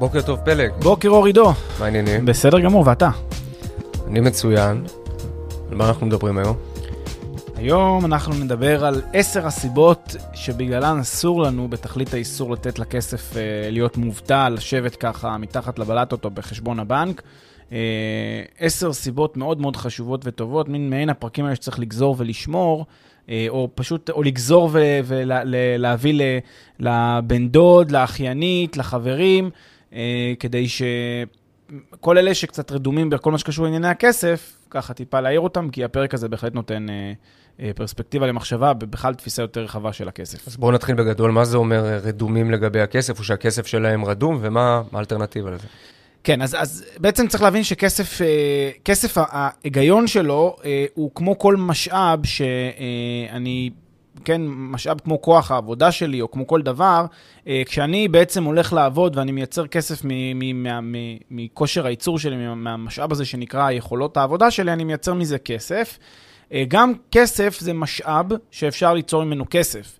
בוקר טוב פלג, בוקר אור עידו. מה העניינים? בסדר גמור, ואתה? אני מצוין. על מה אנחנו מדברים היום? היום אנחנו נדבר על עשר הסיבות שבגללן אסור לנו בתכלית האיסור לתת לכסף אה, להיות מובטל, לשבת ככה מתחת לבלטות או בחשבון הבנק. אה, עשר סיבות מאוד מאוד חשובות וטובות, מין מעין הפרקים האלה שצריך לגזור ולשמור, אה, או פשוט, או לגזור ולהביא לבן דוד, לאחיינית, לחברים, כדי שכל אלה שקצת רדומים בכל מה שקשור לענייני הכסף, ככה טיפה להעיר אותם, כי הפרק הזה בהחלט נותן אה, אה, פרספקטיבה למחשבה, ובכלל תפיסה יותר רחבה של הכסף. אז בואו נתחיל בגדול, מה זה אומר אה, רדומים לגבי הכסף, או שהכסף שלהם רדום, ומה מה האלטרנטיבה לזה? כן, אז, אז בעצם צריך להבין שכסף, אה, כסף, ההיגיון שלו אה, הוא כמו כל משאב שאני, כן, משאב כמו כוח העבודה שלי, או כמו כל דבר, אה, כשאני בעצם הולך לעבוד ואני מייצר כסף מכושר הייצור שלי, מהמשאב הזה שנקרא יכולות העבודה שלי, אני מייצר מזה כסף. גם כסף זה משאב שאפשר ליצור ממנו כסף.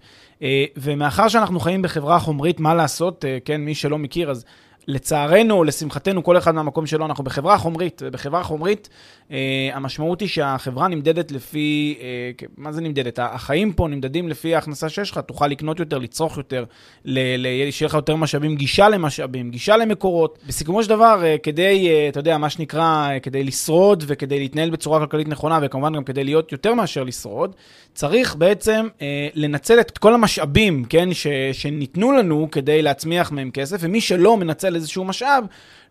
ומאחר שאנחנו חיים בחברה חומרית, מה לעשות, כן, מי שלא מכיר, אז לצערנו לשמחתנו, כל אחד מהמקום שלו, אנחנו בחברה חומרית, ובחברה חומרית אה, המשמעות היא שהחברה נמדדת לפי, אה, מה זה נמדדת? החיים פה נמדדים לפי ההכנסה שיש לך, תוכל לקנות יותר, לצרוך יותר, שיהיה לך יותר משאבים, גישה למשאבים, גישה למקורות. בסיכומו של דבר, אה, כדי, אה, אתה יודע, מה שנקרא, אה, כדי לשרוד וכדי להתנהל בצורה כלכלית נכונה, וכמובן גם כדי להיות יותר מאשר לשרוד, צריך בעצם אה, לנצל את כל המשאבים, כן, ש, שניתנו לנו כדי להצמיח מהם כסף, ומי שלא מנצל איזשהו משאב,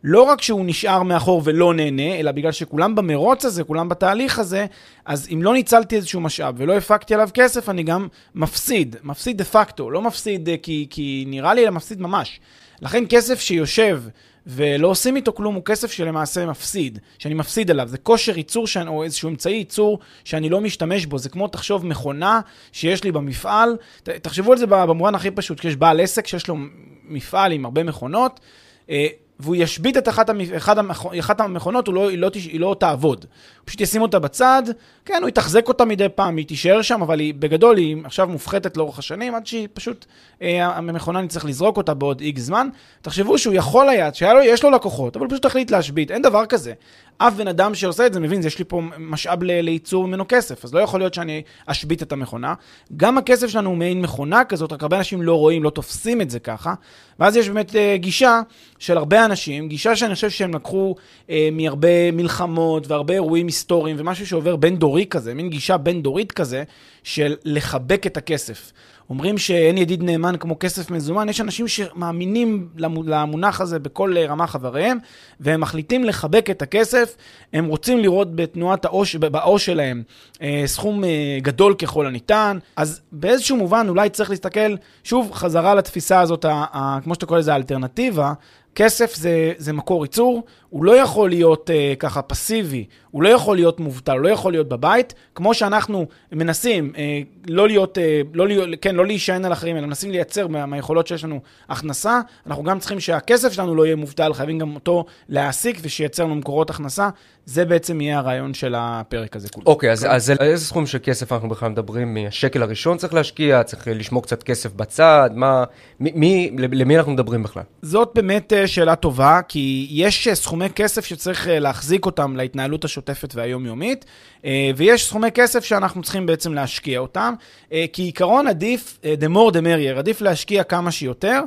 לא רק שהוא נשאר מאחור ולא נהנה, אלא בגלל שכולם במרוץ הזה, כולם בתהליך הזה, אז אם לא ניצלתי איזשהו משאב ולא הפקתי עליו כסף, אני גם מפסיד, מפסיד דה פקטו, לא מפסיד אה, כי, כי נראה לי, אלא מפסיד ממש. לכן כסף שיושב ולא עושים איתו כלום, הוא כסף שלמעשה מפסיד, שאני מפסיד עליו. זה כושר ייצור שאני, או איזשהו אמצעי ייצור שאני לא משתמש בו. זה כמו, תחשוב, מכונה שיש לי במפעל. תחשבו על זה במובן הכי פשוט, כשיש בעל עסק שיש לו מפעל עם הרבה מכונות, אה, והוא ישבית את אחת, המ... אחת, המכ... אחת המכונות, לא, היא, לא, היא לא תעבוד. הוא פשוט ישים אותה בצד, כן, הוא יתחזק אותה מדי פעם, היא תישאר שם, אבל היא בגדול היא עכשיו מופחתת לאורך השנים, עד שהיא פשוט, אה, המכונה נצטרך לזרוק אותה בעוד איקס זמן. תחשבו שהוא יכול היה, שיש לו לקוחות, אבל הוא פשוט החליט להשבית, אין דבר כזה. אף בן אדם שעושה את זה מבין, יש לי פה משאב לייצור ממנו כסף, אז לא יכול להיות שאני אשבית את המכונה. גם הכסף שלנו הוא מעין מכונה כזאת, רק הרבה אנשים לא רואים, לא תופסים את זה ככה. ואז יש באמת uh, גישה של הרבה אנשים, גישה שאני חושב שהם לקחו uh, מהרבה מלחמות והרבה אירועים היסטוריים ומשהו שעובר בין דורי כזה, מין גישה בין דורית כזה, של לחבק את הכסף. אומרים שאין ידיד נאמן כמו כסף מזומן, יש אנשים שמאמינים למונח הזה בכל רמה חבריהם, והם מחליטים לחבק את הכסף, הם רוצים לראות בתנועת העו"ש, בעו"ש שלהם אה, סכום אה, גדול ככל הניתן, אז באיזשהו מובן אולי צריך להסתכל, שוב, חזרה לתפיסה הזאת, כמו שאתה קורא לזה, האלטרנטיבה, כסף זה, זה מקור ייצור, הוא לא יכול להיות uh, ככה פסיבי, הוא לא יכול להיות מובטל, הוא לא יכול להיות בבית, כמו שאנחנו מנסים uh, לא להיות, uh, לא כן, לא להישען על אחרים, אלא מנסים לייצר מה, מהיכולות שיש לנו הכנסה, אנחנו גם צריכים שהכסף שלנו לא יהיה מובטל, חייבים גם אותו להעסיק ושייצר לנו מקורות הכנסה. זה בעצם יהיה הרעיון של הפרק הזה כולו. אוקיי, okay, אז, אז איזה סכום של כסף אנחנו בכלל מדברים? מהשקל הראשון צריך להשקיע, צריך לשמור קצת כסף בצד, מה, מי, מי, למי אנחנו מדברים בכלל? זאת באמת שאלה טובה, כי יש סכומי כסף שצריך להחזיק אותם להתנהלות השוטפת והיומיומית, ויש סכומי כסף שאנחנו צריכים בעצם להשקיע אותם, כי עיקרון עדיף, the more the merrier, עדיף להשקיע כמה שיותר,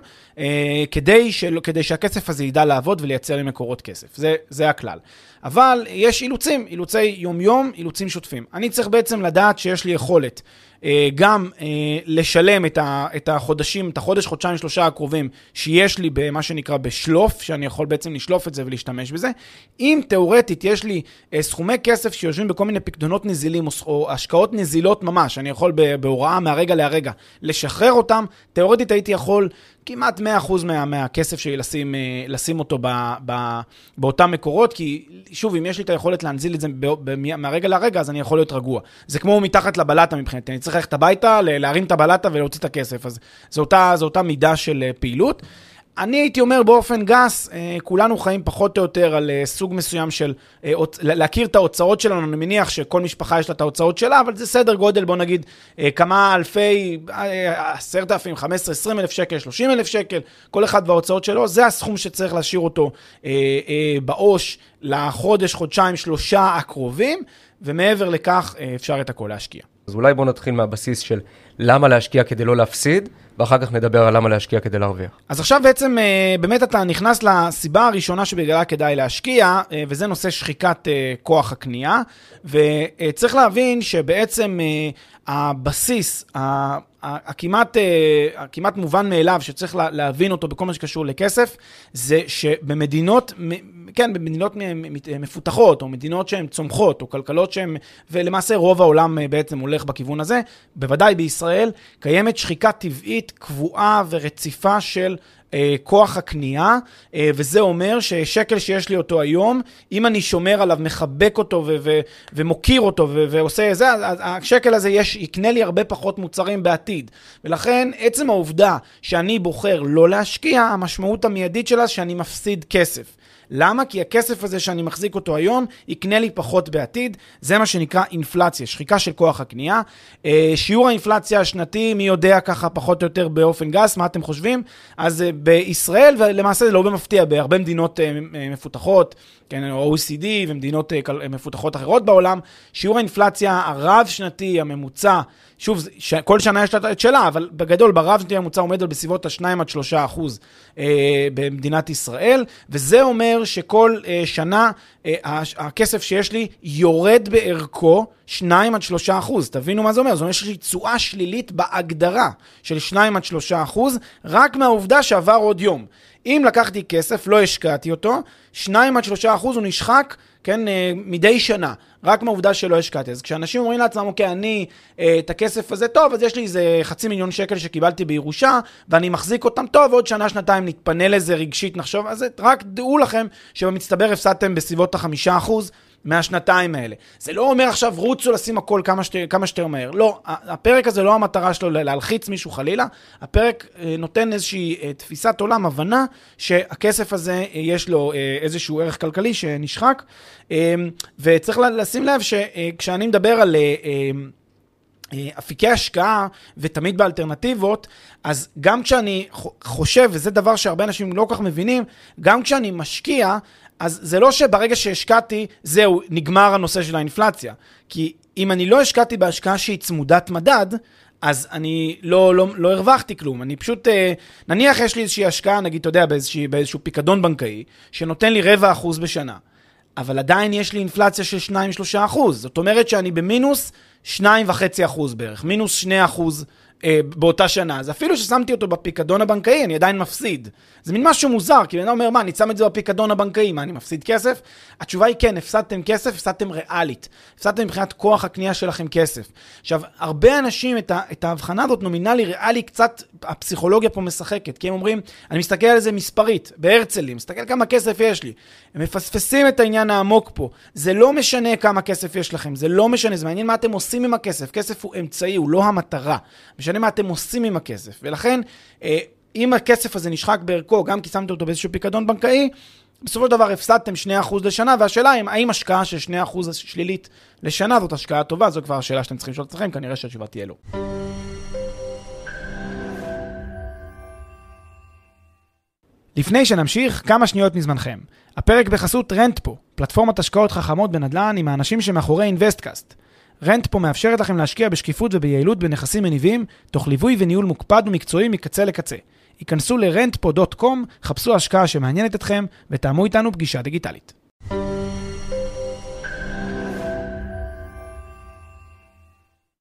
כדי, של, כדי שהכסף הזה ידע לעבוד ולייצר לי מקורות כסף. זה, זה הכלל. אבל יש אילוצים, אילוצי יומיום, אילוצים שוטפים. אני צריך בעצם לדעת שיש לי יכולת אה, גם אה, לשלם את, החודשים, את החודש, חודשיים, שלושה הקרובים שיש לי במה שנקרא בשלוף, שאני יכול בעצם לשלוף את זה ולהשתמש בזה. אם תאורטית יש לי אה, סכומי כסף שיושבים בכל מיני פקדונות נזילים או השקעות נזילות ממש, אני יכול בהוראה מהרגע להרגע לשחרר אותם, תאורטית הייתי יכול כמעט 100% מה, מהכסף שלי לשים, אה, לשים אותו ב, ב, באותם מקורות, כי שוב, אם יש לי את היכולת להנזיל את זה ב, ב, מהרגע לרגע, אז אני יכול להיות רגוע. זה כמו מתחת לבלטה מבחינתי, אני צריך ללכת הביתה, להרים את הבלטה ולהוציא את הכסף, אז זו אותה, אותה מידה של אה, פעילות. אני הייתי אומר באופן גס, אה, כולנו חיים פחות או יותר על אה, סוג מסוים של אה, להכיר את ההוצאות שלנו, אני מניח שכל משפחה יש לה את ההוצאות שלה, אבל זה סדר גודל, בוא נגיד, כמה אלפי, עשרת אלפים, חמש עשרה, עשרים אלף שקל, שלושים אלף שקל, כל אחד וההוצאות שלו, זה הסכום שצריך להשאיר אותו בעו"ש לחודש, חודשיים, שלושה הקרובים, ומעבר לכך אפשר את הכל להשקיע. אז אולי בואו נתחיל מהבסיס של למה להשקיע כדי לא להפסיד, ואחר כך נדבר על למה להשקיע כדי להרוויח. אז עכשיו בעצם אה, באמת אתה נכנס לסיבה הראשונה שבגללה כדאי להשקיע, אה, וזה נושא שחיקת אה, כוח הקנייה, וצריך להבין שבעצם הבסיס, הכמעט, הכמעט מובן מאליו שצריך להבין אותו בכל מה שקשור לכסף, זה שבמדינות, כן, במדינות מפותחות, או מדינות שהן צומחות, או כלכלות שהן, ולמעשה רוב העולם בעצם הולך בכיוון הזה, בוודאי בישראל, קיימת שחיקה טבעית קבועה ורציפה של אה, כוח הקנייה, אה, וזה אומר ששקל שיש לי אותו היום, אם אני שומר עליו, מחבק אותו ו- ו- ומוקיר אותו ו- ועושה זה, השקל הזה יש, יקנה לי הרבה פחות מוצרים בעתיד. ולכן עצם העובדה שאני בוחר לא להשקיע, המשמעות המיידית שלה שאני מפסיד כסף. למה? כי הכסף הזה שאני מחזיק אותו היום, יקנה לי פחות בעתיד. זה מה שנקרא אינפלציה, שחיקה של כוח הקנייה. אה, שיעור האינפלציה השנתי, מי יודע ככה פחות או יותר באופן גס, מה אתם חושבים? אז אה, בישראל, ולמעשה זה לא במפתיע, בהרבה מדינות אה, מפותחות, כן, OECD ומדינות מפותחות אחרות בעולם, שיעור האינפלציה הרב-שנתי, הממוצע, שוב, ש... כל שנה יש לה את שלה, אבל בגדול, ברב שנתי הממוצע עומד על בסביבות ה-2 עד 3 אחוז אה, במדינת ישראל, וזה אומר שכל אה, שנה אה, הכסף שיש לי יורד בערכו 2 עד 3 אחוז. תבינו מה זה אומר, זאת אומרת שיש לי תשואה שלילית בהגדרה של 2 עד 3 אחוז, רק מהעובדה שעבר עוד יום. אם לקחתי כסף, לא השקעתי אותו, 2 עד 3 אחוז הוא נשחק, כן, אה, מדי שנה. רק מהעובדה שלא השקעתי. אז כשאנשים אומרים לעצמם, אוקיי, אני, אה, את הכסף הזה, טוב, אז יש לי איזה חצי מיליון שקל שקיבלתי בירושה, ואני מחזיק אותם, טוב, עוד שנה, שנתיים נתפנה לזה רגשית, נחשוב, אז רק דעו לכם שבמצטבר הפסדתם בסביבות החמישה אחוז. מהשנתיים האלה. זה לא אומר עכשיו רוצו לשים הכל כמה, שת, כמה שיותר מהר. לא, הפרק הזה לא המטרה שלו להלחיץ מישהו חלילה, הפרק אה, נותן איזושהי אה, תפיסת עולם, הבנה שהכסף הזה אה, יש לו איזשהו ערך כלכלי שנשחק, וצריך לשים לב שכשאני מדבר על... אפיקי השקעה ותמיד באלטרנטיבות, אז גם כשאני חושב, וזה דבר שהרבה אנשים לא כל כך מבינים, גם כשאני משקיע, אז זה לא שברגע שהשקעתי, זהו, נגמר הנושא של האינפלציה. כי אם אני לא השקעתי בהשקעה שהיא צמודת מדד, אז אני לא, לא, לא הרווחתי כלום. אני פשוט, אה, נניח יש לי איזושהי השקעה, נגיד, אתה יודע, באיזושהי, באיזשהו פיקדון בנקאי, שנותן לי רבע אחוז בשנה. אבל עדיין יש לי אינפלציה של 2-3 אחוז. זאת אומרת שאני במינוס 2.5 אחוז בערך, מינוס 2 אחוז אה, באותה שנה. אז אפילו ששמתי אותו בפיקדון הבנקאי, אני עדיין מפסיד. זה מין משהו מוזר, כי בן אדם אומר, מה, אני שם את זה בפיקדון הבנקאי, מה, אני מפסיד כסף? התשובה היא כן, הפסדתם כסף, הפסדתם ריאלית. הפסדתם מבחינת כוח הקנייה שלכם כסף. עכשיו, הרבה אנשים, את, ה, את ההבחנה הזאת, נומינלי, ריאלי, קצת הפסיכולוגיה פה משחקת, כי הם אומרים, אני מסתכל על זה מספרית, בהרצלים, מסתכל כמה כסף יש לי. הם מפספסים את העניין העמוק פה. זה לא משנה כמה כסף יש לכם, זה לא משנה, זה מעניין מה אתם עושים עם הכסף. כסף הוא אמצעי, הוא לא המטרה. משנה מה אתם עושים עם הכסף. ולכן, אה, אם הכסף הזה נשחק בערכו, גם כי שמתם אותו באיזשהו פיקדון בנקאי, בסופו של דבר הפסדתם 2% לשנה, והשאלה היא, האם השקעה של 2% שלילית לשנה זאת השקעה טובה? זו כבר השאלה שאתם צריכים לשאול את עצמכם, כנראה שהתשובה תהיה לא. לפני שנמשיך, כמה שניות מזמנכם. הפרק בחסות Rentpo, פלטפורמת השקעות חכמות בנדל"ן עם האנשים שמאחורי Investcast. Rentpo מאפשרת לכם להשקיע בשקיפות וביעילות בנכסים מניבים, תוך ליווי וניהול מוקפד ומקצועי מקצה לקצה. היכנסו ל-rentpo.com, חפשו השקעה שמעניינת אתכם ותאמו איתנו פגישה דיגיטלית.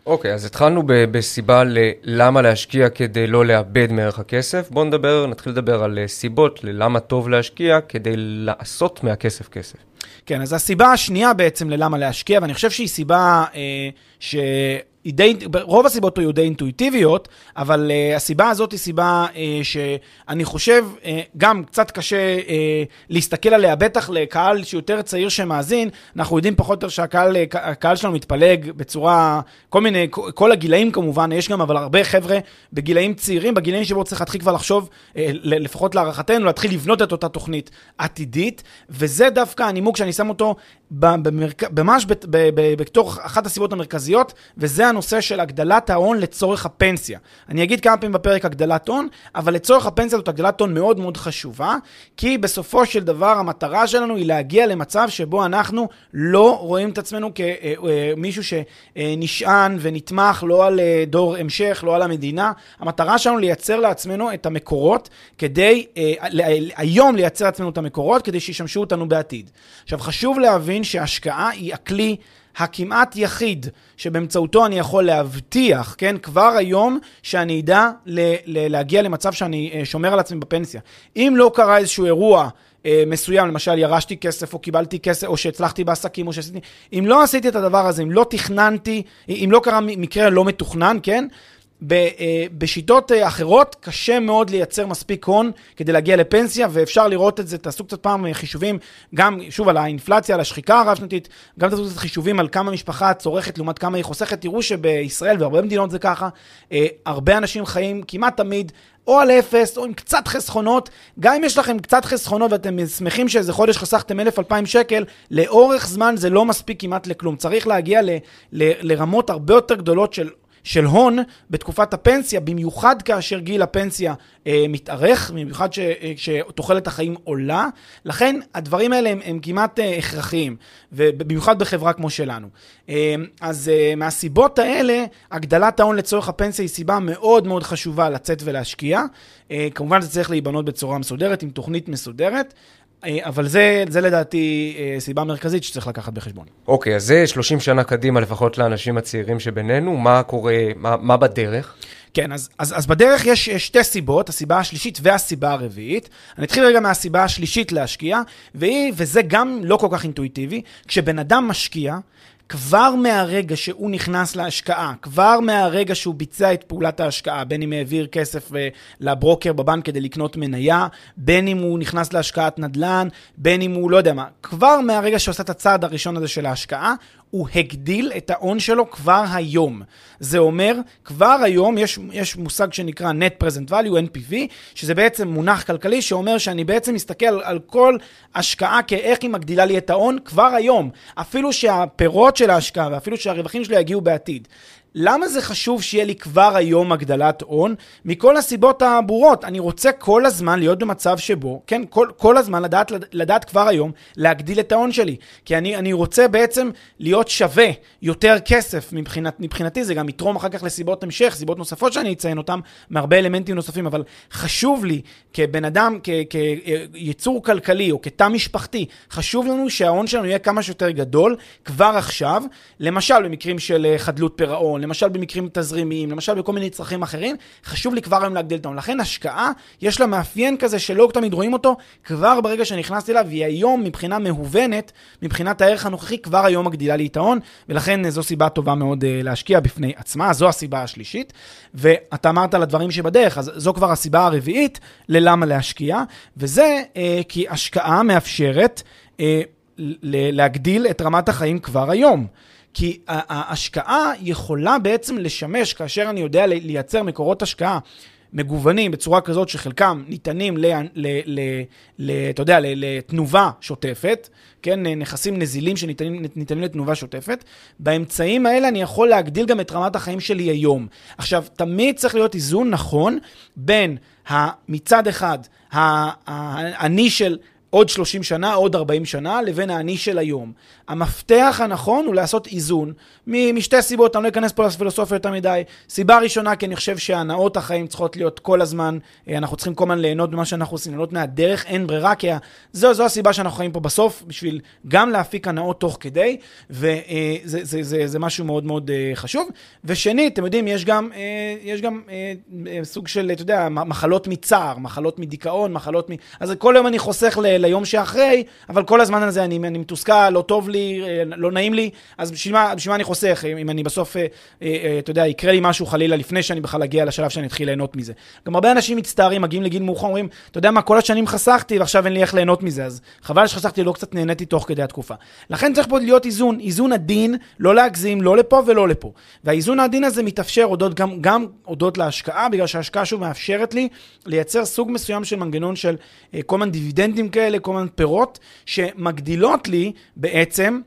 אוקיי, okay, אז התחלנו ב- בסיבה ללמה להשקיע כדי לא לאבד מערך הכסף. בואו נדבר, נתחיל לדבר על סיבות ללמה טוב להשקיע כדי לעשות מהכסף כסף. כן, אז הסיבה השנייה בעצם ללמה להשקיע, ואני חושב שהיא סיבה אה, ש... היא די, רוב הסיבות פה היו די אינטואיטיביות, אבל uh, הסיבה הזאת היא סיבה uh, שאני חושב, uh, גם קצת קשה uh, להסתכל עליה, בטח לקהל שיותר צעיר שמאזין, אנחנו יודעים פחות או יותר שהקהל שלנו מתפלג בצורה, כל מיני, כל הגילאים כמובן, יש גם אבל הרבה חבר'ה בגילאים צעירים, בגילאים שבו צריך להתחיל כבר לחשוב, uh, לפחות להערכתנו, להתחיל לבנות את אותה תוכנית עתידית, וזה דווקא הנימוק שאני שם אותו. ממש בתוך אחת הסיבות המרכזיות, וזה הנושא של הגדלת ההון לצורך הפנסיה. אני אגיד כמה פעמים בפרק הגדלת הון, אבל לצורך הפנסיה זאת הגדלת הון מאוד מאוד חשובה, כי בסופו של דבר המטרה שלנו היא להגיע למצב שבו אנחנו לא רואים את עצמנו כמישהו שנשען ונתמך לא על אה, דור המשך, לא על המדינה. המטרה שלנו לייצר לעצמנו את המקורות כדי, אה, היום לייצר לעצמנו את המקורות כדי שישמשו אותנו בעתיד. עכשיו חשוב להבין שהשקעה היא הכלי הכמעט יחיד שבאמצעותו אני יכול להבטיח, כן, כבר היום, שאני אדע ל- ל- להגיע למצב שאני uh, שומר על עצמי בפנסיה. אם לא קרה איזשהו אירוע uh, מסוים, למשל ירשתי כסף או קיבלתי כסף או שהצלחתי בעסקים או שעשיתי, אם לא עשיתי את הדבר הזה, אם לא תכננתי, אם לא קרה מקרה לא מתוכנן, כן, אה, בשיטות אה, אחרות קשה מאוד לייצר מספיק הון כדי להגיע לפנסיה, ואפשר לראות את זה, תעשו קצת פעם אה, חישובים, גם, שוב, על האינפלציה, על השחיקה הרב-שנתית, גם תעשו קצת חישובים על כמה משפחה צורכת לעומת כמה היא חוסכת. תראו שבישראל, והרבה מדינות זה ככה, הרבה אנשים חיים כמעט תמיד או על אפס, או עם קצת חסכונות. גם אם יש לכם קצת חסכונות ואתם שמחים שאיזה חודש חסכתם 1,000-2,000 שקל, לאורך זמן זה לא מספיק כמעט לכלום. צריך להגיע ל, ל, לרמות הרבה יותר גדולות של של הון בתקופת הפנסיה, במיוחד כאשר גיל הפנסיה אה, מתארך, במיוחד כשתוחלת אה, החיים עולה. לכן הדברים האלה הם, הם כמעט אה, הכרחיים, ובמיוחד בחברה כמו שלנו. אה, אז אה, מהסיבות האלה, הגדלת ההון לצורך הפנסיה היא סיבה מאוד מאוד חשובה לצאת ולהשקיע. אה, כמובן זה צריך להיבנות בצורה מסודרת, עם תוכנית מסודרת. אה, אבל זה, זה לדעתי אה, סיבה מרכזית שצריך לקחת בחשבון. אוקיי, אז זה 30 שנה קדימה, לפחות לאנשים הצעירים שבינינו, מה קורה, מה, מה בדרך? כן, אז, אז, אז בדרך יש שתי סיבות, הסיבה השלישית והסיבה הרביעית. אני אתחיל רגע מהסיבה השלישית להשקיע, והיא, וזה גם לא כל כך אינטואיטיבי, כשבן אדם משקיע, כבר מהרגע שהוא נכנס להשקעה, כבר מהרגע שהוא ביצע את פעולת ההשקעה, בין אם העביר כסף אה, לברוקר בבנק כדי לקנות מניה, בין אם הוא נכנס להשקעת נדל"ן, בין אם הוא לא יודע מה, כבר מהרגע שעושה את הצעד הראשון הזה של ההשקעה, הוא הגדיל את ההון שלו כבר היום. זה אומר, כבר היום יש, יש מושג שנקרא Net Present Value, NPV, שזה בעצם מונח כלכלי שאומר שאני בעצם מסתכל על, כל השקעה כאיך היא מגדילה לי את ההון כבר היום. אפילו שהפירות של ההשקעה ואפילו שהרווחים שלו יגיעו בעתיד. למה זה חשוב שיהיה לי כבר היום הגדלת הון? מכל הסיבות הברורות. אני רוצה כל הזמן להיות במצב שבו, כן, כל, כל הזמן לדעת, לדעת כבר היום להגדיל את ההון שלי. כי אני, אני רוצה בעצם להיות שווה יותר כסף מבחינת, מבחינתי, זה גם יתרום אחר כך לסיבות המשך, סיבות נוספות שאני אציין אותן, מהרבה אלמנטים נוספים, אבל חשוב לי כבן אדם, כיצור כלכלי או כתא משפחתי, חשוב לנו שההון שלנו יהיה כמה שיותר גדול כבר עכשיו, למשל במקרים של אה, חדלות פירעון. למשל במקרים תזרימיים, למשל בכל מיני צרכים אחרים, חשוב לי כבר היום להגדיל את ההון. לכן השקעה, יש לה מאפיין כזה שלא תמיד רואים אותו, כבר ברגע שנכנסתי אליו, היא היום מבחינה מהוונת, מבחינת הערך הנוכחי, כבר היום מגדילה לי את ההון, ולכן זו סיבה טובה מאוד uh, להשקיע בפני עצמה, זו הסיבה השלישית. ואתה אמרת על הדברים שבדרך, אז זו כבר הסיבה הרביעית ללמה להשקיע, וזה uh, כי השקעה מאפשרת uh, להגדיל את רמת החיים כבר היום. כי ההשקעה יכולה בעצם לשמש, כאשר אני יודע לייצר מקורות השקעה מגוונים בצורה כזאת שחלקם ניתנים, ל, ל, ל, ל, אתה יודע, לתנובה שוטפת, כן, נכסים נזילים שניתנים לתנובה שוטפת, באמצעים האלה אני יכול להגדיל גם את רמת החיים שלי היום. עכשיו, תמיד צריך להיות איזון נכון בין מצד אחד, האני של עוד 30 שנה, עוד 40 שנה, לבין האני של היום. המפתח הנכון הוא לעשות איזון, משתי סיבות, אני לא אכנס פה לפילוסופיה יותר מדי. סיבה ראשונה, כי אני חושב שהנאות החיים צריכות להיות כל הזמן, אה, אנחנו צריכים כל הזמן ליהנות ממה שאנחנו עושים, ליהנות מהדרך, אין ברירה, כי זו, זו הסיבה שאנחנו חיים פה בסוף, בשביל גם להפיק הנאות תוך כדי, וזה זה, זה, זה, זה משהו מאוד מאוד אה, חשוב. ושנית, אתם יודעים, יש גם, אה, יש גם סוג של, אתה יודע, מחלות מצער, מחלות מדיכאון, מחלות מ... אז כל יום אני חוסך ל, ליום שאחרי, אבל כל הזמן הזה אני, אני מתוסכל, לא טוב לי, לא נעים לי, אז בשביל מה, בשביל מה אני חוסך, אם אני בסוף, אה, אה, אתה יודע, יקרה לי משהו חלילה לפני שאני בכלל אגיע לשלב שאני אתחיל ליהנות מזה. גם הרבה אנשים מצטערים, מגיעים לגיל מאוחר, אומרים, אתה יודע מה, כל השנים חסכתי ועכשיו אין לי איך ליהנות מזה, אז חבל שחסכתי, לא קצת נהניתי תוך כדי התקופה. לכן צריך פה להיות איזון, איזון עדין, לא להגזים, לא לפה ולא לפה. והאיזון העדין הזה מתאפשר הודות גם, גם הודות להשקעה, בגלל שההשקעה שוב מאפשרת לי לייצר סוג מסוים של מנגנון של אה, כל מיני דיבידנדים כאלה, כל מיני פירות, שמגדילות לי בעצם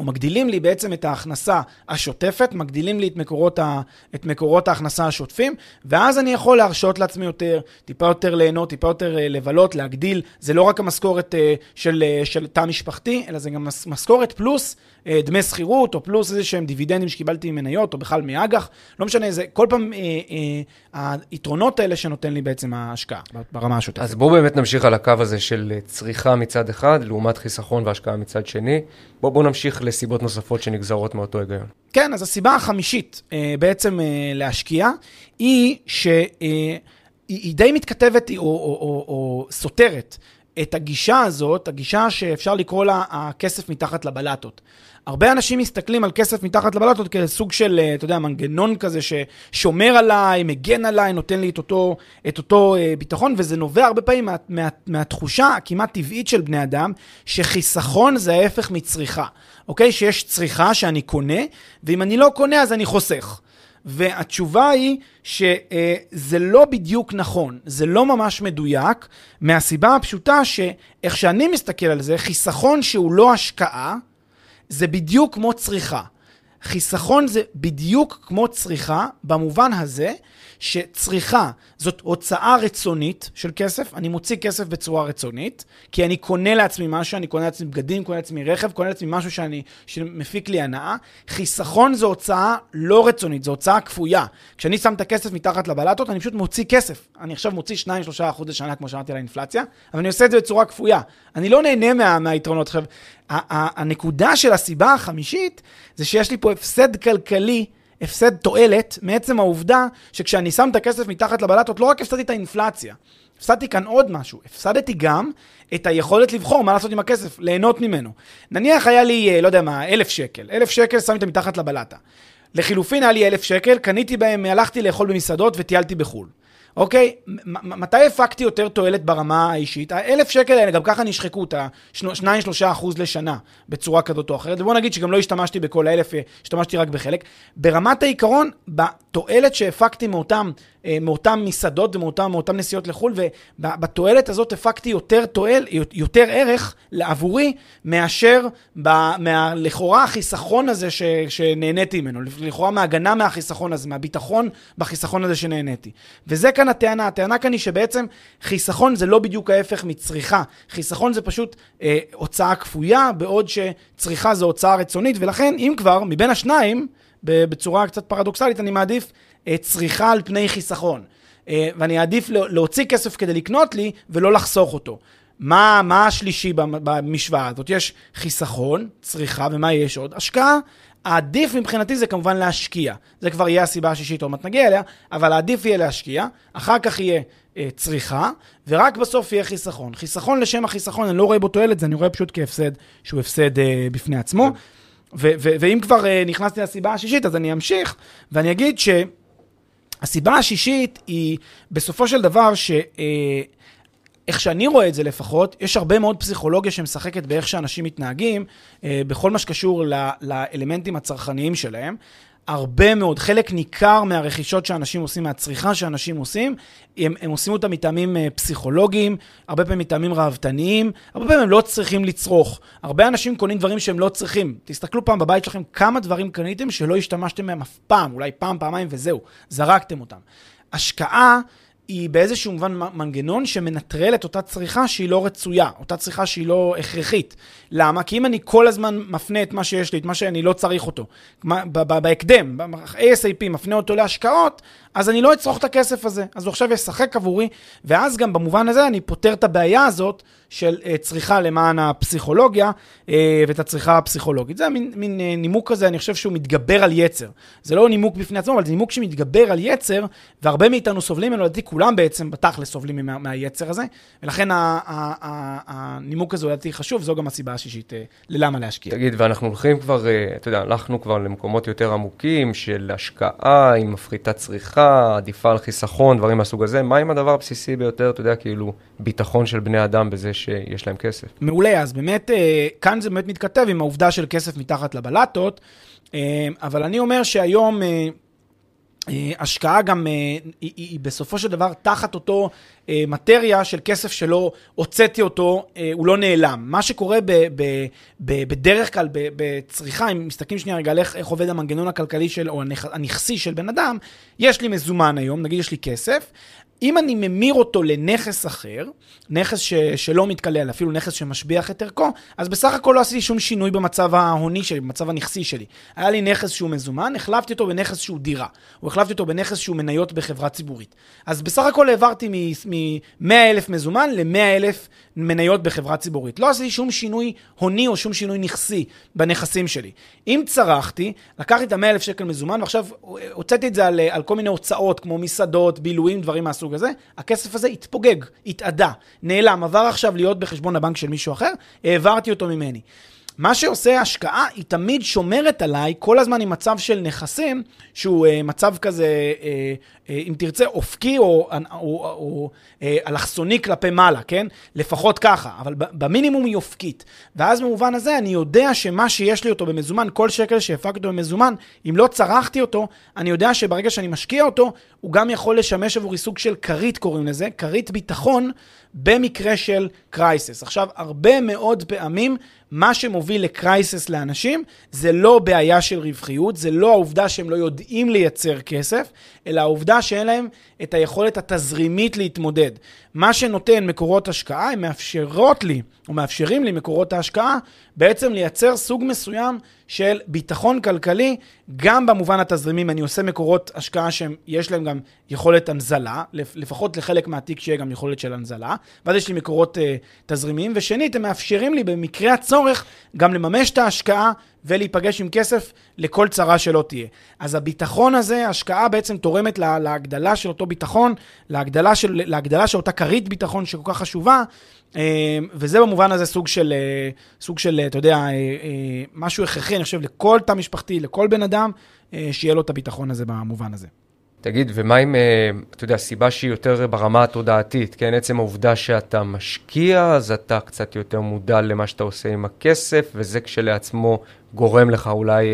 או מגדילים לי בעצם את ההכנסה השוטפת, מגדילים לי את מקורות, ה, את מקורות ההכנסה השוטפים, ואז אני יכול להרשות לעצמי יותר, טיפה יותר ליהנות, טיפה יותר uh, לבלות, להגדיל. זה לא רק המשכורת uh, של, uh, של תא משפחתי, אלא זה גם משכורת פלוס דמי שכירות, או פלוס איזה שהם דיבידנדים שקיבלתי ממניות, או בכלל מאג"ח, לא משנה, זה כל פעם uh, uh, היתרונות האלה שנותן לי בעצם ההשקעה ברמה השוטפת. אז בואו באמת נמשיך על הקו הזה של צריכה מצד אחד, לעומת חיסכון והשקעה מצד שני. בואו בוא נמשיך לסיבות נוספות שנגזרות מאותו היגיון. כן, אז הסיבה החמישית אה, בעצם אה, להשקיע היא שהיא אה, די מתכתבת או, או, או, או סותרת את הגישה הזאת, הגישה שאפשר לקרוא לה הכסף מתחת לבלטות. הרבה אנשים מסתכלים על כסף מתחת לבלטות כסוג של, אה, אתה יודע, מנגנון כזה ששומר עליי, מגן עליי, נותן לי את אותו, את אותו אה, ביטחון, וזה נובע הרבה פעמים מה, מה, מהתחושה הכמעט טבעית של בני אדם, שחיסכון זה ההפך מצריכה, אוקיי? שיש צריכה שאני קונה, ואם אני לא קונה אז אני חוסך. והתשובה היא שזה לא בדיוק נכון, זה לא ממש מדויק, מהסיבה הפשוטה שאיך שאני מסתכל על זה, חיסכון שהוא לא השקעה, זה בדיוק כמו צריכה. חיסכון זה בדיוק כמו צריכה, במובן הזה שצריכה זאת הוצאה רצונית של כסף, אני מוציא כסף בצורה רצונית, כי אני קונה לעצמי משהו, אני קונה לעצמי בגדים, קונה לעצמי רכב, קונה לעצמי משהו שאני, שמפיק לי הנאה. חיסכון זו הוצאה לא רצונית, זו הוצאה כפויה. כשאני שם את הכסף מתחת לבלטות, אני פשוט מוציא כסף. אני עכשיו מוציא 2-3% לשנה, כמו שאמרתי על האינפלציה, אבל אני עושה את זה בצורה כפויה. אני לא נהנה מה, מהיתרונות. עכשיו, הנקודה של הסיבה החמישית, זה שיש לי פה הפסד כלכלי. הפסד תועלת מעצם העובדה שכשאני שם את הכסף מתחת לבלטות, לא רק הפסדתי את האינפלציה, הפסדתי כאן עוד משהו, הפסדתי גם את היכולת לבחור מה לעשות עם הכסף, ליהנות ממנו. נניח היה לי, אה, לא יודע מה, אלף שקל, אלף שקל שמתי מתחת לבלטה. לחילופין היה לי אלף שקל, קניתי בהם, הלכתי לאכול במסעדות וטיילתי בחו"ל. אוקיי? מתי הפקתי יותר תועלת ברמה האישית? האלף שקל האלה, גם ככה נשחקו את ה-2-3 אחוז לשנה בצורה כזאת או אחרת. ובוא נגיד שגם לא השתמשתי בכל האלף, השתמשתי רק בחלק. ברמת העיקרון, בתועלת שהפקתי מאותם, אה, מאותם מסעדות ומאותם נסיעות לחו"ל, ובתועלת הזאת הפקתי יותר תועל, יותר ערך עבורי, מאשר לכאורה החיסכון הזה ש, שנהניתי ממנו. לכאורה מהגנה מהחיסכון הזה, מהביטחון בחיסכון הזה שנהניתי. וזה כאן הטענה. הטענה כאן היא שבעצם חיסכון זה לא בדיוק ההפך מצריכה. חיסכון זה פשוט אה, הוצאה כפויה, בעוד שצריכה זה הוצאה רצונית, ולכן, אם כבר, מבין השניים, בצורה קצת פרדוקסלית, אני מעדיף צריכה על פני חיסכון. אה, ואני אעדיף להוציא כסף כדי לקנות לי, ולא לחסוך אותו. מה, מה השלישי במשוואה הזאת? יש חיסכון, צריכה, ומה יש עוד? השקעה. העדיף מבחינתי זה כמובן להשקיע. זה כבר יהיה הסיבה השישית, עוד מעט נגיע אליה, אבל העדיף יהיה להשקיע, אחר כך יהיה אה, צריכה, ורק בסוף יהיה חיסכון. חיסכון לשם החיסכון, אני לא רואה בו תועלת, זה אני רואה פשוט כהפסד שהוא הפסד אה, בפני עצמו. ו- ו- ואם כבר אה, נכנסתי לסיבה השישית, אז אני אמשיך, ואני אגיד שהסיבה השישית היא בסופו של דבר ש... אה, איך שאני רואה את זה לפחות, יש הרבה מאוד פסיכולוגיה שמשחקת באיך שאנשים מתנהגים, אה, בכל מה שקשור לאלמנטים הצרכניים שלהם. הרבה מאוד, חלק ניכר מהרכישות שאנשים עושים, מהצריכה שאנשים עושים, הם, הם עושים אותה מטעמים אה, פסיכולוגיים, הרבה פעמים מטעמים ראוותניים, הרבה פעמים הם לא צריכים לצרוך. הרבה אנשים קונים דברים שהם לא צריכים. תסתכלו פעם בבית שלכם כמה דברים קניתם שלא השתמשתם מהם אף פעם, אולי פעם, פעמיים וזהו, זרקתם אותם. השקעה היא באיזשהו מובן מנגנון שמנטרל את אותה צריכה שהיא לא רצויה, אותה צריכה שהיא לא הכרחית. למה? כי אם אני כל הזמן מפנה את מה שיש לי, את מה שאני לא צריך אותו, בהקדם, ASAP מפנה אותו להשקעות, אז אני לא אצרוך את הכסף הזה. אז הוא עכשיו ישחק עבורי, ואז גם במובן הזה אני פותר את הבעיה הזאת של uh, צריכה למען הפסיכולוגיה uh, ואת הצריכה הפסיכולוגית. זה מין, מין uh, נימוק כזה, אני חושב שהוא מתגבר על יצר. זה לא נימוק בפני עצמו, אבל זה נימוק שמתגבר על יצר, והרבה מאיתנו סובלים ממנו, לדעתי כולם בעצם בתכלס סובלים מה, מהיצר הזה, ולכן הנימוק הזה הוא לדעתי חשוב, זו גם הסיבה השישית uh, ללמה להשקיע. תגיד, ואנחנו הולכים כבר, uh, אתה יודע, הלכנו כבר למקומות יותר עמוקים של השקעה עם מפחיתת צריכה, עדיפה על חיסכון, דברים מהסוג הזה. מה עם הדבר הבסיסי ביותר, אתה יודע, כאילו, ביטחון של בני אדם בזה שיש להם כסף. מעולה, אז באמת, אה, כאן זה באמת מתכתב עם העובדה של כסף מתחת לבלטות, אה, אבל אני אומר שהיום... אה, השקעה גם היא, היא, היא בסופו של דבר תחת אותו מטריה של כסף שלא הוצאתי אותו, הוא לא נעלם. מה שקורה ב, ב, ב, בדרך כלל בצריכה, אם מסתכלים שנייה רגע על איך, איך עובד המנגנון הכלכלי של, או הנכסי של בן אדם, יש לי מזומן היום, נגיד יש לי כסף, אם אני ממיר אותו לנכס אחר, נכס ש, שלא מתקלל, אפילו נכס שמשביח את ערכו, אז בסך הכל לא עשיתי שום שינוי במצב ההוני שלי, במצב הנכסי שלי. היה לי נכס שהוא מזומן, החלפתי אותו בנכס שהוא דירה, או החלפתי אותו בנכס שהוא מניות בחברה ציבורית. אז בסך הכל העברתי מ-100 אלף מזומן ל-100 אלף מניות בחברה ציבורית. לא עשיתי שום שינוי הוני או שום שינוי נכסי בנכסים שלי. אם צרכתי, לקחתי את ה-100 אלף שקל מזומן, ועכשיו הוצאתי את זה על, על כל מיני הוצאות, כמו מסעדות, בילויים, דברים מהסוג הזה, הכסף הזה התפוגג, התאדה, נעלם, עבר עכשיו להיות בחשבון הבנק של מישהו אחר, העברתי אותו ממני. מה שעושה השקעה, היא תמיד שומרת עליי כל הזמן עם מצב של נכסים, שהוא uh, מצב כזה, uh, uh, אם תרצה, אופקי או, או, או, או uh, אלכסוני כלפי מעלה, כן? לפחות ככה, אבל במינימום היא אופקית. ואז במובן הזה אני יודע שמה שיש לי אותו במזומן, כל שקל שהפקתי אותו במזומן, אם לא צרכתי אותו, אני יודע שברגע שאני משקיע אותו, הוא גם יכול לשמש עבורי סוג של כרית, קוראים לזה, כרית ביטחון, במקרה של קרייסס. עכשיו, הרבה מאוד פעמים, מה שמוביל לקרייסס לאנשים זה לא בעיה של רווחיות, זה לא העובדה שהם לא יודעים לייצר כסף, אלא העובדה שאין להם את היכולת התזרימית להתמודד. מה שנותן מקורות השקעה, הם מאפשרות לי, או מאפשרים לי מקורות ההשקעה, בעצם לייצר סוג מסוים של ביטחון כלכלי, גם במובן התזרימי, אם אני עושה מקורות השקעה שיש להם גם יכולת הנזלה, לפחות לחלק מהתיק שיהיה גם יכולת של הנזלה, ואז יש לי מקורות uh, תזרימיים, ושנית, הם מאפשרים לי במקרה הצורך גם לממש את ההשקעה ולהיפגש עם כסף לכל צרה שלא תהיה. אז הביטחון הזה, השקעה בעצם תורמת לה, להגדלה של אותו ביטחון, להגדלה של, להגדלה של אותה כרית ביטחון שכל כך חשובה, אה, וזה במובן הזה סוג של, אה, סוג של, אתה יודע, אה, משהו הכרחי, אני חושב, לכל תא משפחתי, לכל בן אדם, שיהיה לו את הביטחון הזה במובן הזה. תגיד, ומה עם, אתה יודע, סיבה שהיא יותר ברמה התודעתית, כן? עצם העובדה שאתה משקיע, אז אתה קצת יותר מודע למה שאתה עושה עם הכסף, וזה כשלעצמו גורם לך אולי,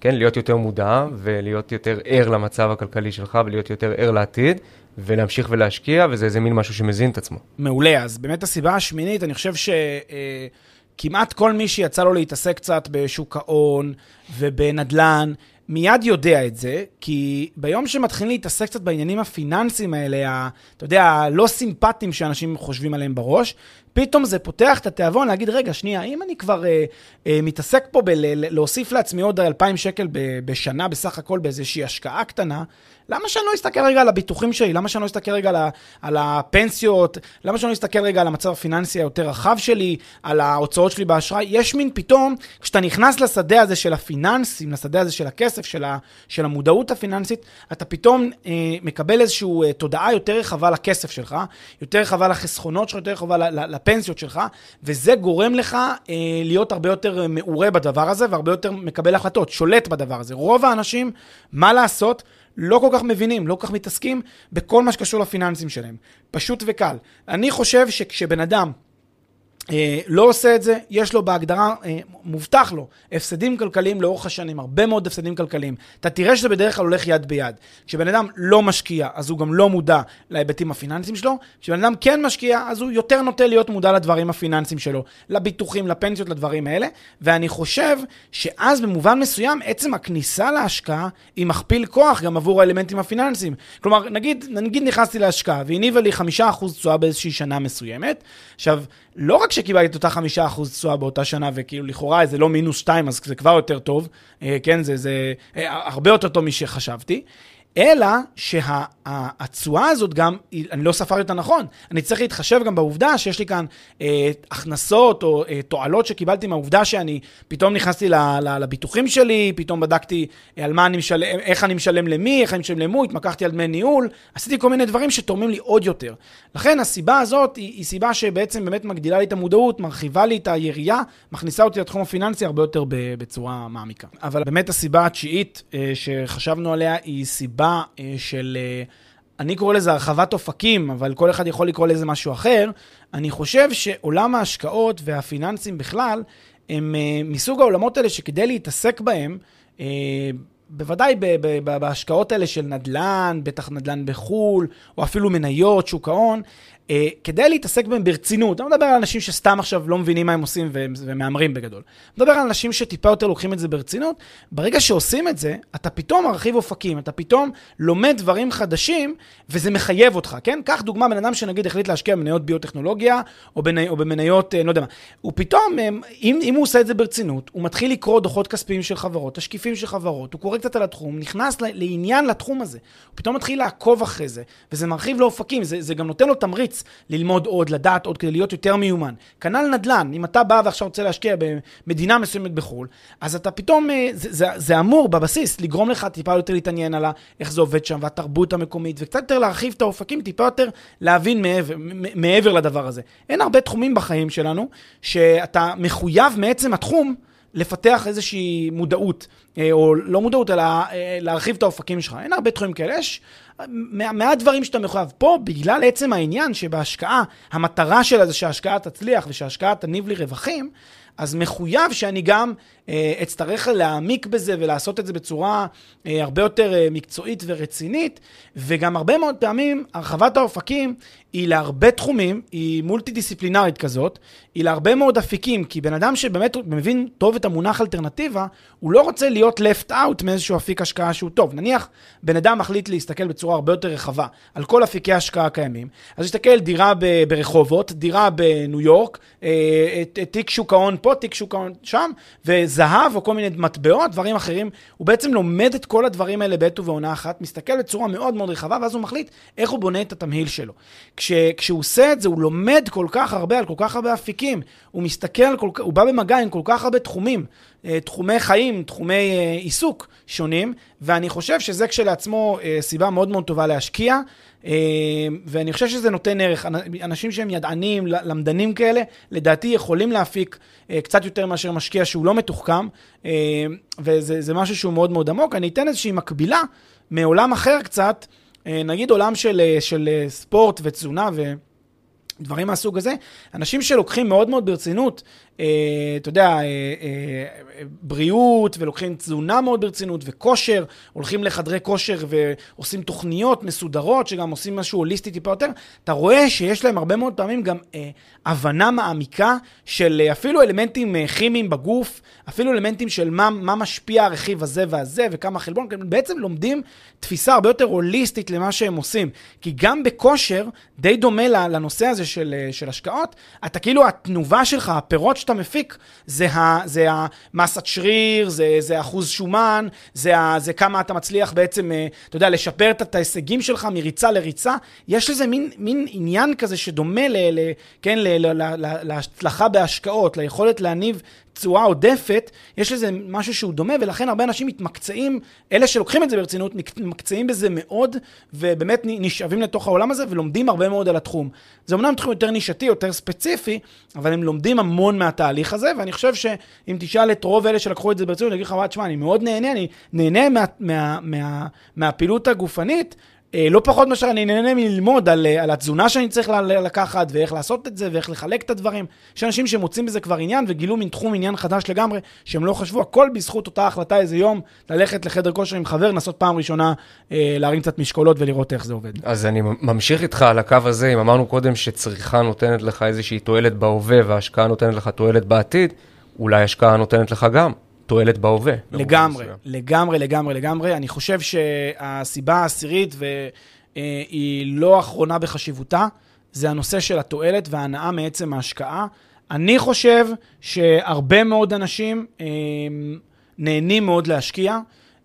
כן, להיות יותר מודע, ולהיות יותר ער למצב הכלכלי שלך, ולהיות יותר ער לעתיד. ולהמשיך ולהשקיע, וזה איזה מין משהו שמזין את עצמו. מעולה, אז באמת הסיבה השמינית, אני חושב שכמעט כל מי שיצא לו להתעסק קצת בשוק ההון ובנדל"ן, מיד יודע את זה, כי ביום שמתחילים להתעסק קצת בעניינים הפיננסיים האלה, אתה יודע, הלא סימפטיים שאנשים חושבים עליהם בראש, פתאום זה פותח את התיאבון להגיד, רגע, שנייה, אם אני כבר אה, אה, מתעסק פה בלהוסיף לעצמי עוד 2,000 שקל בשנה בסך הכל באיזושהי השקעה קטנה, למה שאני לא אסתכל רגע על הביטוחים שלי? למה שאני לא אסתכל רגע על, על הפנסיות? למה שאני לא אסתכל רגע על המצב הפיננסי היותר רחב שלי? על ההוצאות שלי באשראי? יש מין פתאום, כשאתה נכנס לשדה הזה של הפיננסים, לשדה הזה של הכסף, של, ה, של המודעות הפיננסית, אתה פתאום אה, מקבל איזושהי אה, תודעה יותר רחבה לכסף שלך, יותר רחבה לחסכונות שלך, יותר רחבה לפנסיות שלך, וזה גורם לך אה, להיות הרבה יותר מעורה בדבר הזה, והרבה יותר מקבל החלטות, שולט בדבר הזה. רוב האנשים, מה לעשות? לא כל כך מבינים, לא כל כך מתעסקים בכל מה שקשור לפיננסים שלהם. פשוט וקל. אני חושב שכשבן אדם אה, לא עושה את זה, יש לו בהגדרה, אה, מובטח לו, הפסדים כלכליים לאורך השנים, הרבה מאוד הפסדים כלכליים. אתה תראה שזה בדרך כלל הולך יד ביד. כשבן אדם לא משקיע, אז הוא גם לא מודע להיבטים הפיננסיים שלו. כשבן אדם כן משקיע, אז הוא יותר נוטה להיות מודע לדברים הפיננסיים שלו, לביטוחים, לפנסיות, לדברים האלה. ואני חושב שאז במובן מסוים, עצם הכניסה להשקעה היא מכפיל כוח גם עבור האלמנטים הפיננסיים. כלומר, נגיד, נגיד נכנסתי להשקעה והניבה לי 5% תשואה באיזושהי שנה מסוימת. עכשיו, לא רק שקיבלתי את אותה חמישה אחוז תשואה באותה שנה, וכאילו לכאורה זה לא מינוס שתיים, אז זה כבר יותר טוב, אה, כן, זה, זה אה, הרבה יותר טוב משחשבתי, אלא שהתשואה הזאת גם, אני לא ספרתי אותה נכון, אני צריך להתחשב גם בעובדה שיש לי כאן אה, הכנסות או אה, תועלות שקיבלתי מהעובדה שאני פתאום נכנסתי ל, ל, לביטוחים שלי, פתאום בדקתי על מה אני משלם, איך אני משלם למי, איך אני משלם למו, התמקחתי על דמי ניהול, עשיתי כל מיני דברים שתורמים לי עוד יותר. לכן הסיבה הזאת היא, היא סיבה שבעצם באמת מגדילה לי את המודעות, מרחיבה לי את היריעה, מכניסה אותי לתחום הפיננסי הרבה יותר בצורה מעמיקה. אבל באמת הסיבה התשיעית אה, שחשבנו עליה היא סיבה אה, של, אה, אני קורא לזה הרחבת אופקים, אבל כל אחד יכול לקרוא לזה משהו אחר. אני חושב שעולם ההשקעות והפיננסים בכלל, הם אה, מסוג העולמות האלה שכדי להתעסק בהם, בוודאי בהשקעות האלה של נדל"ן, בטח נדל"ן בחו"ל, או אפילו מניות, שוק ההון, אה, כדי להתעסק בהם ברצינות, אני לא מדבר על אנשים שסתם עכשיו לא מבינים מה הם עושים ומהמרים בגדול. אני מדבר על אנשים שטיפה יותר לוקחים את זה ברצינות. ברגע שעושים את זה, אתה פתאום מרחיב אופקים, אתה פתאום לומד דברים חדשים, וזה מחייב אותך, כן? קח דוגמה, בן אדם שנגיד החליט להשקיע במניות ביוטכנולוגיה, או, בני, או במניות, אה, לא יודע מה. הוא פתאום, אה, אם, אם הוא עושה את זה ברצינות, הוא מתחיל לקרוא דוחות כספיים של חברות, תשקיפים של חברות, הוא קורא קצת על התחום, נכנס לעניין לתחום הזה. הוא פתאום מתחיל לעקוב אחרי זה, וזה מרחיב לו אופקים, זה, זה גם נותן לו תמריץ ללמוד עוד, לדעת עוד, כדי להיות יותר מיומן. כנ"ל נדל"ן, אם אתה בא ועכשיו רוצה להשקיע במדינה מסוימת בחו"ל, אז אתה פתאום, אה, זה, זה, זה אמור בבסיס לגרום לך טיפה יותר להתעניין על איך זה עובד שם, והתרבות המקומית, וקצת יותר להרחיב את האופקים, טיפה יותר להבין מעבר, מעבר לדבר הזה. אין הרבה תחומים בחיים שלנו, שאתה מחויב מעצם התחום, לפתח איזושהי מודעות, אה, או לא מודעות, אלא אה, להרחיב את האופקים שלך. אין הרבה תחומים כאלה, יש מעט דברים שאתה מחויב. פה, בגלל עצם העניין שבהשקעה, המטרה שלה זה שההשקעה תצליח ושההשקעה תניב לי רווחים, אז מחויב שאני גם אצטרך להעמיק בזה ולעשות את זה בצורה אה, הרבה יותר אה, מקצועית ורצינית, וגם הרבה מאוד פעמים הרחבת האופקים היא להרבה תחומים, היא מולטי דיסציפלינרית כזאת, היא להרבה מאוד אפיקים, כי בן אדם שבאמת מבין טוב את המונח אלטרנטיבה, הוא לא רוצה להיות left out מאיזשהו אפיק השקעה שהוא טוב. נניח בן אדם מחליט להסתכל בצורה הרבה יותר רחבה על כל אפיקי השקעה הקיימים, אז יסתכל דירה ברחובות, דירה בניו יורק, תיק שוק ההון פה, תיק שוק ההון שם, זהב או כל מיני מטבעות, דברים אחרים. הוא בעצם לומד את כל הדברים האלה בעת ובעונה אחת, מסתכל בצורה מאוד מאוד רחבה, ואז הוא מחליט איך הוא בונה את התמהיל שלו. כש, כשהוא עושה את זה, הוא לומד כל כך הרבה על כל כך הרבה אפיקים, הוא מסתכל, כל, הוא בא במגע עם כל כך הרבה תחומים, תחומי חיים, תחומי אה, עיסוק שונים, ואני חושב שזה כשלעצמו אה, סיבה מאוד מאוד טובה להשקיע. ואני חושב שזה נותן ערך. אנשים שהם ידענים, למדנים כאלה, לדעתי יכולים להפיק קצת יותר מאשר משקיע שהוא לא מתוחכם, וזה משהו שהוא מאוד מאוד עמוק. אני אתן איזושהי מקבילה מעולם אחר קצת, נגיד עולם של, של ספורט ותזונה ו... דברים מהסוג הזה, אנשים שלוקחים מאוד מאוד ברצינות אה, אתה יודע, אה, אה, בריאות, ולוקחים תזונה מאוד ברצינות, וכושר, הולכים לחדרי כושר ועושים תוכניות מסודרות, שגם עושים משהו הוליסטי טיפה יותר, אתה רואה שיש להם הרבה מאוד פעמים גם הבנה מעמיקה של אפילו אלמנטים כימיים בגוף, אפילו אלמנטים של מה, מה משפיע הרכיב הזה והזה, וכמה חלבון, בעצם לומדים תפיסה הרבה יותר הוליסטית למה שהם עושים. כי גם בכושר, די דומה לנושא הזה של, של השקעות, אתה כאילו, התנובה שלך, הפירות שאתה מפיק, זה, ה, זה המסת שריר, זה, זה אחוז שומן, זה, ה, זה כמה אתה מצליח בעצם, אה, אתה יודע, לשפר את ההישגים שלך מריצה לריצה. יש לזה מין, מין עניין כזה שדומה ל, ל, כן, ל, ל, ל, להצלחה בהשקעות, ליכולת להניב תשואה עודפת, יש לזה משהו שהוא דומה, ולכן הרבה אנשים מתמקצעים, אלה שלוקחים את זה ברצינות, מתמקצעים בזה מאוד, ובאמת נשאבים לתוך העולם הזה, ולומדים הרבה מאוד על התחום. זה אמנם תחום יותר נישתי, יותר ספציפי, אבל הם לומדים המון מהתהליך הזה, ואני חושב שאם תשאל את רוב אלה שלקחו את זה ברצינות, אני אגיד לך, תשמע, אני מאוד נהנה, אני נהנה מה, מה, מה, מהפעילות הגופנית, לא פחות מאשר אני נהנה מללמוד על, אה, על התזונה שאני צריך לקחת, ואיך לעשות את זה, ואיך לחלק את הדברים. יש אנשים שמוצאים בזה כבר עניין, וגילו מין תחום עניין חדש לגמרי, שהם לא חשבו, הכל בזכות אותה החלטה איזה יום, ללכת לחדר כושר עם חבר, לנסות פעם ראשונה אה, להרים קצת משקולות ולראות איך זה עובד. אז אני ממשיך איתך על הקו הזה, אם אמרנו קודם שצריכה נותנת לך איזושהי תועלת בהווה, והשקעה נותנת לך תועלת בעתיד, אולי השקעה נותנת לך גם. תועלת בהווה. לגמרי, לגמרי, לגמרי, לגמרי. אני חושב שהסיבה העשירית, והיא לא אחרונה בחשיבותה, זה הנושא של התועלת וההנאה מעצם ההשקעה. אני חושב שהרבה מאוד אנשים אה, נהנים מאוד להשקיע.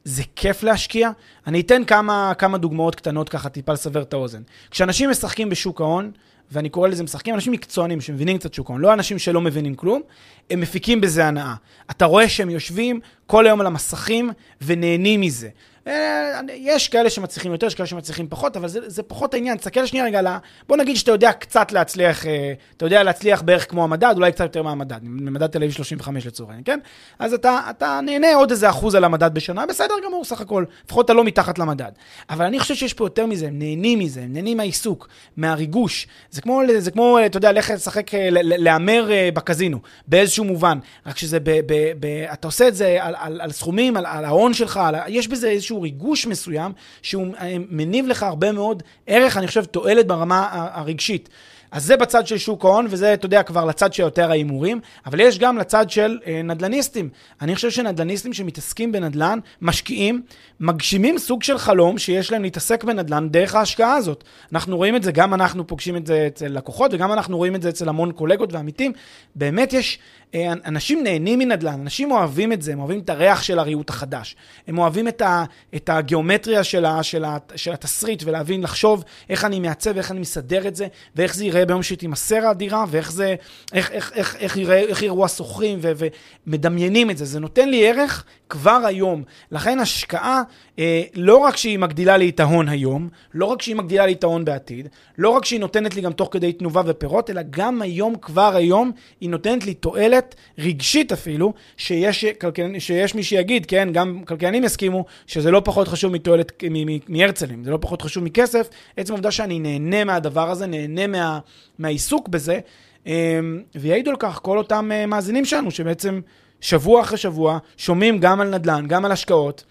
זה כיף להשקיע. אני אתן כמה, כמה דוגמאות קטנות ככה, טיפה לסבר את האוזן. כשאנשים משחקים בשוק ההון, ואני קורא לזה משחקים, אנשים מקצוענים שמבינים קצת שוק ההון, לא אנשים שלא מבינים כלום, הם מפיקים בזה הנאה. אתה רואה שהם יושבים כל היום על המסכים ונהנים מזה. אה, יש כאלה שמצליחים יותר, יש כאלה שמצליחים פחות, אבל זה, זה פחות העניין. תסתכל שנייה רגע. בוא נגיד שאתה יודע קצת להצליח, אה, אתה יודע להצליח בערך כמו המדד, אולי קצת יותר מהמדד, ממדד תל אביב 35 לצורך כן? אז אתה, אתה נהנה עוד איזה אחוז על המדד בשנה, בסדר גמור, סך הכל. לפחות אתה לא מתחת למדד. אבל אני חושב שיש פה יותר מזה, הם נהנים מזה, הם נהנים מהעיסוק, מהריגוש. זה כמו, זה כמו אתה יודע, ללכת לשחק, להמר בקזינו, באיזשהו מובן. רק שזה, ב, ב, ב, אתה עושה את זה על, על, על סכומים, על, על ההון שלך, על, יש בזה איזשהו... איזשהו ריגוש מסוים, שהוא אה, מניב לך הרבה מאוד ערך, אני חושב, תועלת ברמה הרגשית. אז זה בצד של שוק ההון, וזה, אתה יודע, כבר לצד של יותר ההימורים, אבל יש גם לצד של אה, נדל"ניסטים. אני חושב שנדל"ניסטים שמתעסקים בנדל"ן, משקיעים, מגשימים סוג של חלום שיש להם להתעסק בנדל"ן דרך ההשקעה הזאת. אנחנו רואים את זה, גם אנחנו פוגשים את זה אצל לקוחות, וגם אנחנו רואים את זה אצל המון קולגות ועמיתים. באמת יש, אה, אנשים נהנים מנדל"ן, אנשים אוהבים את זה, הם אוהבים את הריח של הריהוט החדש. הם אוהבים את, ה, את הגיאומטריה של, ה, של, ה, של התסריט, ולהבין, לחשוב איך אני מעצב, איך אני מסדר את זה, ואיך זה ייראה ייראה ביום שתימסר הדירה, ואיך זה, איך, איך, איך, איך, איך יראו השוכרים, ומדמיינים את זה. זה נותן לי ערך כבר היום. לכן השקעה, אה, לא רק שהיא מגדילה לי את ההון היום, לא רק שהיא מגדילה לי את ההון בעתיד, לא רק שהיא נותנת לי גם תוך כדי תנובה ופירות, אלא גם היום, כבר היום, היא נותנת לי תועלת רגשית אפילו, שיש, כלכלנ... שיש מי שיגיד, כן, גם כלכלנים יסכימו, שזה לא פחות חשוב מתועלת מהרצלים, זה לא פחות חשוב מכסף. עצם העובדה שאני נהנה מהדבר הזה, נהנה מה, מהעיסוק בזה, אמ, ויעידו על כך כל אותם אה, מאזינים שלנו, שבעצם שבוע אחרי שבוע שומעים גם על נדל"ן, גם על השקעות.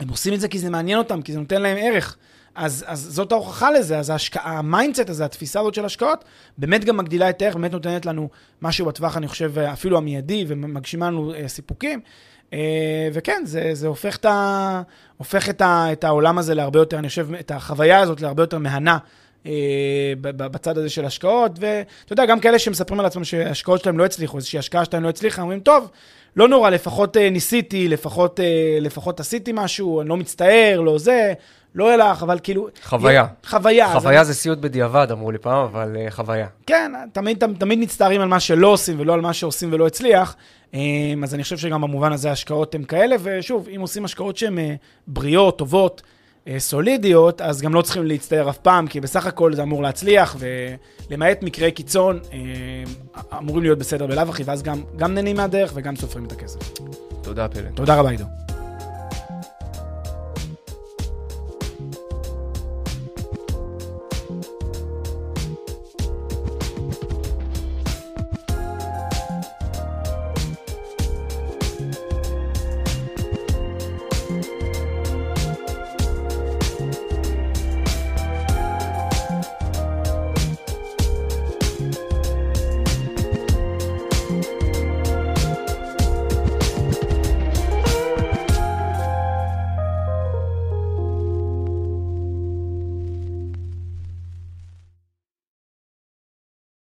הם עושים את זה כי זה מעניין אותם, כי זה נותן להם ערך. אז, אז זאת ההוכחה לזה, אז ההשקעה, ה mindset הזה, התפיסה הזאת של השקעות, באמת גם מגדילה את הערך, באמת נותנת לנו משהו בטווח, אני חושב, אפילו המיידי, ומגשימה לנו אה, סיפוקים. אה, וכן, זה, זה הופך, את, ה, הופך את, ה, את העולם הזה להרבה יותר, אני חושב, את החוויה הזאת להרבה יותר מהנה בצד הזה של השקעות, ואתה יודע, גם כאלה שמספרים על עצמם שההשקעות שלהם לא הצליחו, איזושהי השקעה שלהם לא הצליחה, אומרים, טוב, לא נורא, לפחות אה, ניסיתי, לפחות, אה, לפחות עשיתי משהו, אני לא מצטער, לא זה, לא אלך, אבל כאילו... חוויה. חוויה. חוויה זה סיוט בדיעבד, אמרו לי פעם, אבל uh, חוויה. כן, תמיד, תמיד מצטערים על מה שלא עושים ולא על מה שעושים ולא הצליח. אז אני חושב שגם במובן הזה השקעות הן כאלה, ושוב, אם עושים השקעות שהן בריאות, טובות, אה, סולידיות, אז גם לא צריכים להצטער אף פעם, כי בסך הכל זה אמור להצליח, ולמעט מקרי קיצון, אה, אמורים להיות בסדר בלאו הכי, ואז גם, גם נהנים מהדרך וגם סופרים את הכסף. תודה, פלא. תודה רבה, עידו.